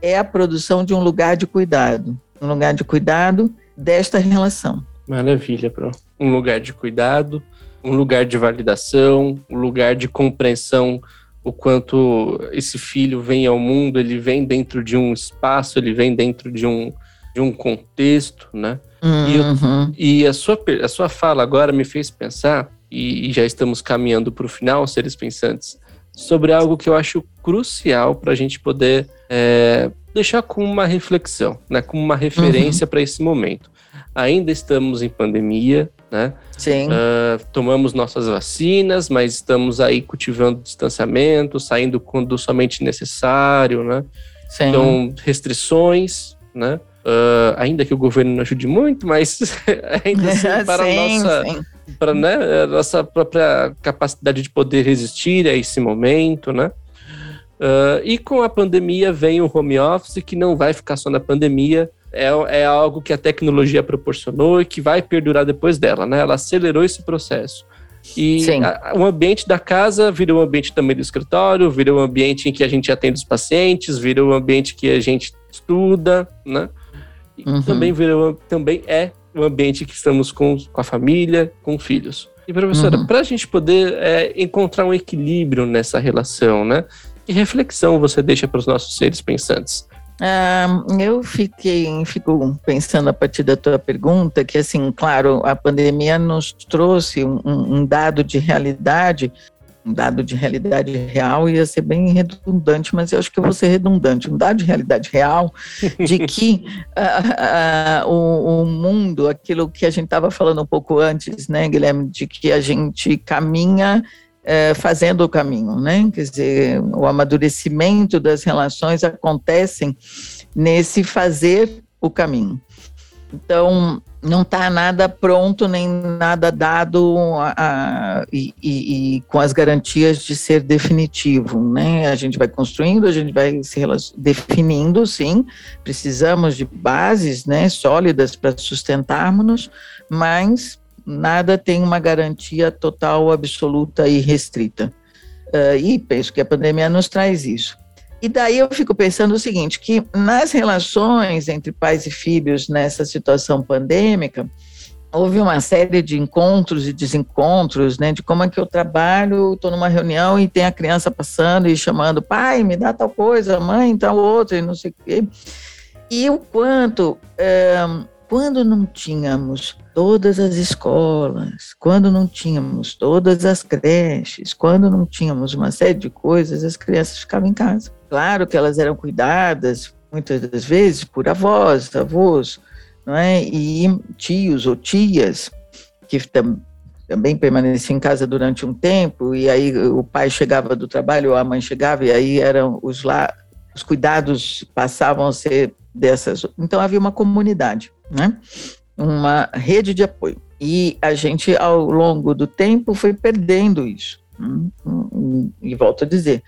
é a produção de um lugar de cuidado, um lugar de cuidado desta relação. Maravilha, Pro. Um lugar de cuidado, um lugar de validação, um lugar de compreensão o quanto esse filho vem ao mundo, ele vem dentro de um espaço, ele vem dentro de um, de um contexto, né? Uhum. E, e, a, sua, a sua fala agora me fez pensar, e, e já estamos caminhando para o final, seres pensantes, sobre algo que eu acho crucial para a gente poder é, deixar como uma reflexão, né, como uma referência uhum. para esse momento. Ainda estamos em pandemia, né? Sim. Uh, tomamos nossas vacinas, mas estamos aí cultivando distanciamento, saindo quando somente necessário, né? Sim. Então, restrições, né? Uh, ainda que o governo não ajude muito, mas [laughs] ainda assim [laughs] para sim, a nossa, para né, a nossa própria capacidade de poder resistir a esse momento, né? Uh, e com a pandemia vem o home office, que não vai ficar só na pandemia, é, é algo que a tecnologia proporcionou e que vai perdurar depois dela, né? Ela acelerou esse processo. E a, o ambiente da casa virou um ambiente também do escritório, virou um ambiente em que a gente atende os pacientes, virou um ambiente que a gente estuda, né? Uhum. também, virou, também é o ambiente que estamos com, com a família, com filhos. E professora, uhum. para a gente poder é, encontrar um equilíbrio nessa relação, né? Que reflexão você deixa para os nossos seres pensantes? Ah, eu fiquei, fico pensando a partir da tua pergunta que, assim, claro, a pandemia nos trouxe um, um dado de realidade um dado de realidade real ia ser bem redundante, mas eu acho que eu vou ser redundante. Um dado de realidade real [laughs] de que uh, uh, o, o, mundo, aquilo que a gente estava falando um pouco antes, né, Guilherme, de que a gente caminha uh, fazendo o caminho, né? Quer dizer, o amadurecimento das relações acontecem nesse fazer o caminho. Então, não está nada pronto, nem nada dado a, a, e, e, e, com as garantias de ser definitivo. Né? A gente vai construindo, a gente vai se definindo, sim, precisamos de bases né, sólidas para sustentarmos-nos, mas nada tem uma garantia total, absoluta e restrita. Uh, e penso que a pandemia nos traz isso. E daí eu fico pensando o seguinte, que nas relações entre pais e filhos nessa situação pandêmica, houve uma série de encontros e desencontros, né, de como é que eu trabalho, estou numa reunião e tem a criança passando e chamando, pai, me dá tal coisa, mãe, tal outra, e não sei o quê. E o quanto, é, quando não tínhamos todas as escolas, quando não tínhamos todas as creches, quando não tínhamos uma série de coisas, as crianças ficavam em casa. Claro que elas eram cuidadas, muitas das vezes, por avós, avós, não é? e tios ou tias, que tam, também permaneciam em casa durante um tempo, e aí o pai chegava do trabalho, ou a mãe chegava, e aí eram os, lá, os cuidados passavam a ser dessas. Então havia uma comunidade, né? uma rede de apoio. E a gente, ao longo do tempo, foi perdendo isso. Hum, e volto a dizer,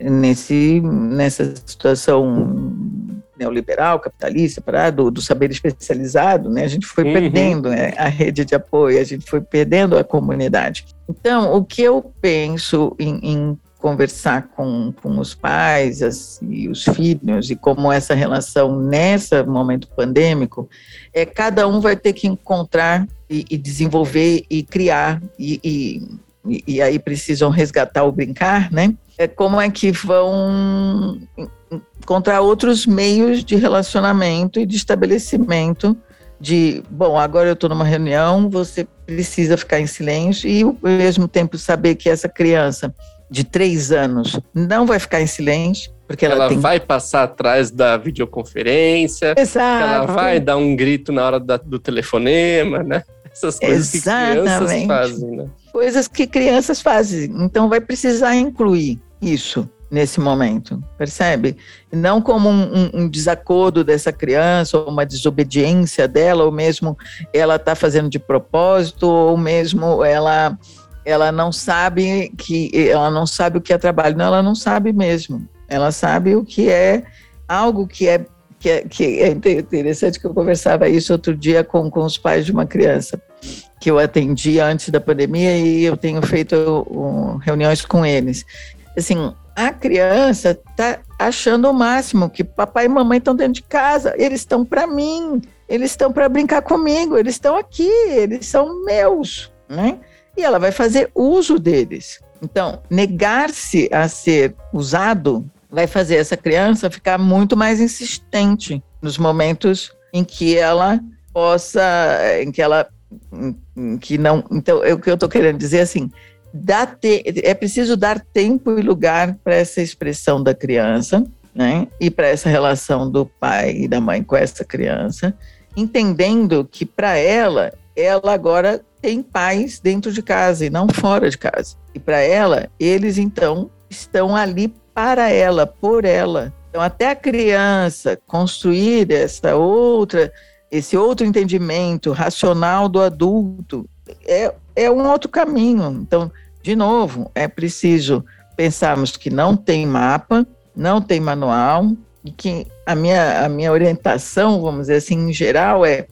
nesse, nessa situação neoliberal, capitalista, para do, do, saber especializado, né, a gente foi uhum. perdendo né, a rede de apoio, a gente foi perdendo a comunidade. Então, o que eu penso em, em conversar com, com os pais as, e os filhos e como essa relação nesse momento pandêmico, é cada um vai ter que encontrar e, e desenvolver e criar e, e, e aí precisam resgatar o brincar, né? é, como é que vão encontrar outros meios de relacionamento e de estabelecimento de, bom, agora eu estou numa reunião, você precisa ficar em silêncio e ao mesmo tempo saber que essa criança de três anos não vai ficar em silêncio, porque ela, ela tem... vai passar atrás da videoconferência, Exato. ela vai dar um grito na hora da, do telefonema, né? Essas coisas Exatamente. que crianças fazem, né? Coisas que crianças fazem. Então vai precisar incluir isso nesse momento, percebe? Não como um, um, um, desacordo dessa criança, ou uma desobediência dela, ou mesmo ela está fazendo de propósito, ou mesmo ela ela não sabe que ela não sabe o que é trabalho, não, ela não sabe mesmo. Ela sabe o que é algo que é que é, que é interessante que eu conversava isso outro dia com, com os pais de uma criança que eu atendi antes da pandemia e eu tenho feito uh, reuniões com eles assim, a criança tá achando o máximo que papai e mamãe estão dentro de casa, eles estão para mim, eles estão para brincar comigo, eles estão aqui, eles são meus, né? E ela vai fazer uso deles. Então, negar-se a ser usado vai fazer essa criança ficar muito mais insistente nos momentos em que ela possa, em que ela, em que não. Então, é o que eu estou querendo dizer assim, dá te, é preciso dar tempo e lugar para essa expressão da criança, né? E para essa relação do pai e da mãe com essa criança, entendendo que para ela, ela agora tem pais dentro de casa e não fora de casa. E para ela, eles então estão ali para ela, por ela. Então, até a criança construir essa outra, esse outro entendimento racional do adulto, é, é um outro caminho. Então, de novo, é preciso pensarmos que não tem mapa, não tem manual, e que a minha, a minha orientação, vamos dizer assim, em geral, é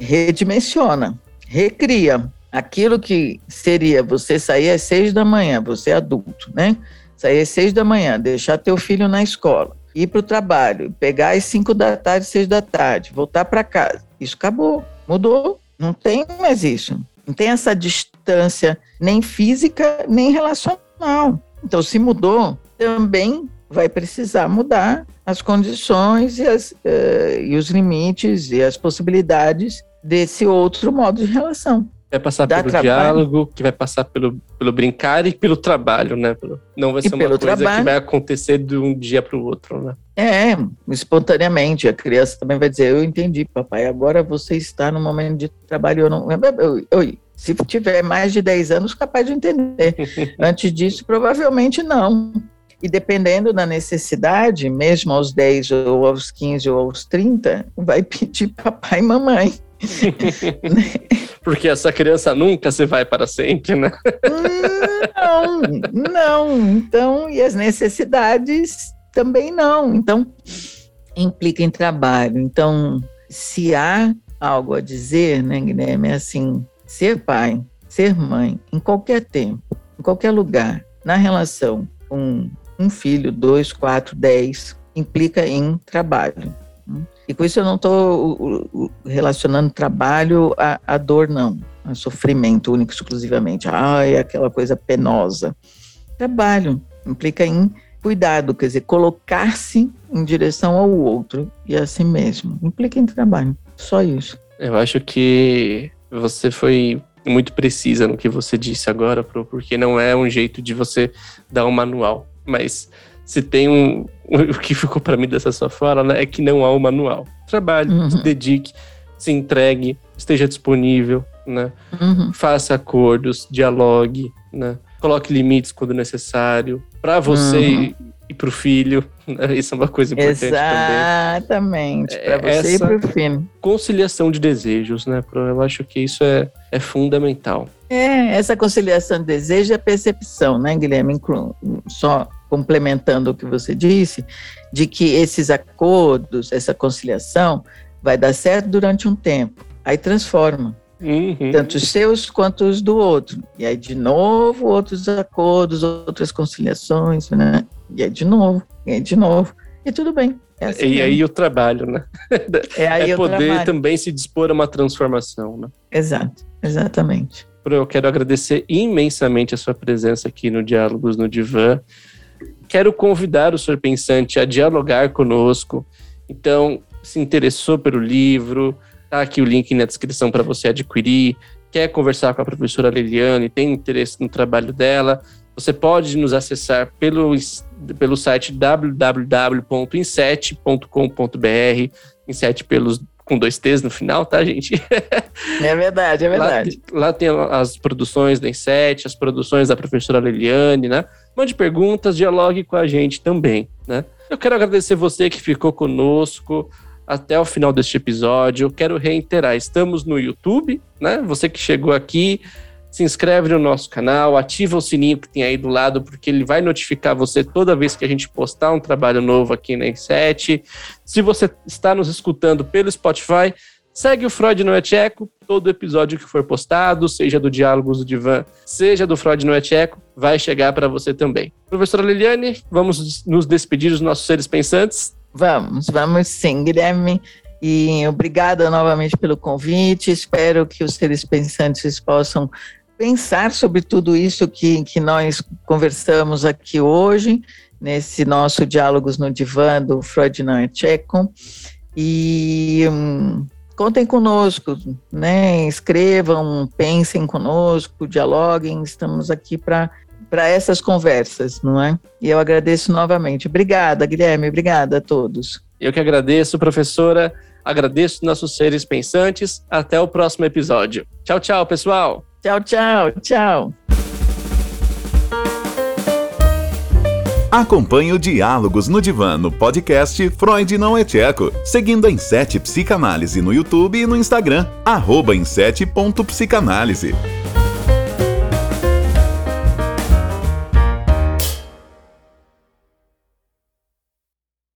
redimensiona, recria. Aquilo que seria você sair às seis da manhã, você é adulto, né? Sair às seis da manhã, deixar teu filho na escola, ir para o trabalho, pegar às cinco da tarde, seis da tarde, voltar para casa. Isso acabou, mudou, não tem mais isso. Não tem essa distância nem física, nem relacional. Então, se mudou, também vai precisar mudar as condições e, as, uh, e os limites e as possibilidades desse outro modo de relação vai passar pelo trabalho. diálogo, que vai passar pelo, pelo brincar e pelo trabalho, né? Não vai ser e uma coisa trabalho. que vai acontecer de um dia para o outro, né? É, espontaneamente. A criança também vai dizer: Eu entendi, papai, agora você está no momento de trabalho. Eu não. Eu, eu, se tiver mais de 10 anos, capaz de entender. [laughs] Antes disso, provavelmente não. E dependendo da necessidade, mesmo aos 10 ou aos 15 ou aos 30, vai pedir papai e mamãe. [laughs] Porque essa criança nunca se vai para sempre, né? Não, não. Então, e as necessidades também não. Então, implica em trabalho. Então, se há algo a dizer, né, Guilherme, é assim, ser pai, ser mãe, em qualquer tempo, em qualquer lugar, na relação com um filho, dois, quatro, dez, implica em trabalho. E com isso eu não estou relacionando trabalho à, dor, não, a sofrimento único exclusivamente. Ai, aquela coisa penosa. Trabalho implica em cuidado, quer dizer, colocar-se em direção ao outro e a si mesmo. Implica em trabalho. Só isso. Eu acho que você foi muito precisa no que você disse agora, porque não é um jeito de você dar um manual, mas se tem um. [laughs] O que ficou para mim dessa sua fala, né, é que não há um manual. Trabalhe, uhum. se dedique, se entregue, esteja disponível, né? Uhum. Faça acordos, dialogue, né? Coloque limites quando necessário, para você uhum. e para o filho. [laughs] Isso é uma coisa importante Exatamente, para é, você Essa e para o filho. Conciliação de desejos, né? Eu acho que isso é, é fundamental. É, essa conciliação de desejo é percepção, né, Guilherme? Só complementando o que você disse, de que esses acordos, essa conciliação, vai dar certo durante um tempo, aí transforma. Uhum. Tanto os seus quanto os do outro. E aí, de novo, outros acordos, outras conciliações, né? E aí, de novo, e aí, de novo. E tudo bem. É assim e mesmo. aí o trabalho, né? É, aí [laughs] é poder trabalho. também se dispor a uma transformação, né? Exato, exatamente. Eu quero agradecer imensamente a sua presença aqui no Diálogos no Divã quero convidar o senhor pensante a dialogar conosco. Então, se interessou pelo livro, tá aqui o link na descrição para você adquirir. Quer conversar com a professora Liliane, tem interesse no trabalho dela, você pode nos acessar pelo, pelo site www.inset.com.br, inset pelos com dois T's no final, tá, gente? É verdade, é verdade. Lá, lá tem as produções da Inset, as produções da professora Liliane, né? Mande perguntas, dialogue com a gente também, né? Eu quero agradecer você que ficou conosco até o final deste episódio. Eu quero reiterar, estamos no YouTube, né? Você que chegou aqui, se inscreve no nosso canal, ativa o sininho que tem aí do lado, porque ele vai notificar você toda vez que a gente postar um trabalho novo aqui na Inset. Se você está nos escutando pelo Spotify, segue o Freud Não é Tcheco. Todo episódio que for postado, seja do Diálogos do Divan, seja do Freud Não é Tcheco, vai chegar para você também. Professora Liliane, vamos nos despedir dos nossos seres pensantes? Vamos, vamos sim, Guilherme. E obrigada novamente pelo convite. Espero que os seres pensantes possam pensar sobre tudo isso que, que nós conversamos aqui hoje, nesse nosso Diálogos no Divã do é Tcheco. E hum, contem conosco, né? escrevam, pensem conosco, dialoguem, estamos aqui para para essas conversas, não é? E eu agradeço novamente. Obrigada, Guilherme, obrigada a todos. Eu que agradeço, professora, agradeço nossos seres pensantes. Até o próximo episódio. Tchau, tchau, pessoal. Tchau, tchau, tchau. Acompanhe o Diálogos no Divã no podcast Freud Não é Tcheco, seguindo a Insete Psicanálise no YouTube e no Instagram, arroba insete.psicanálise.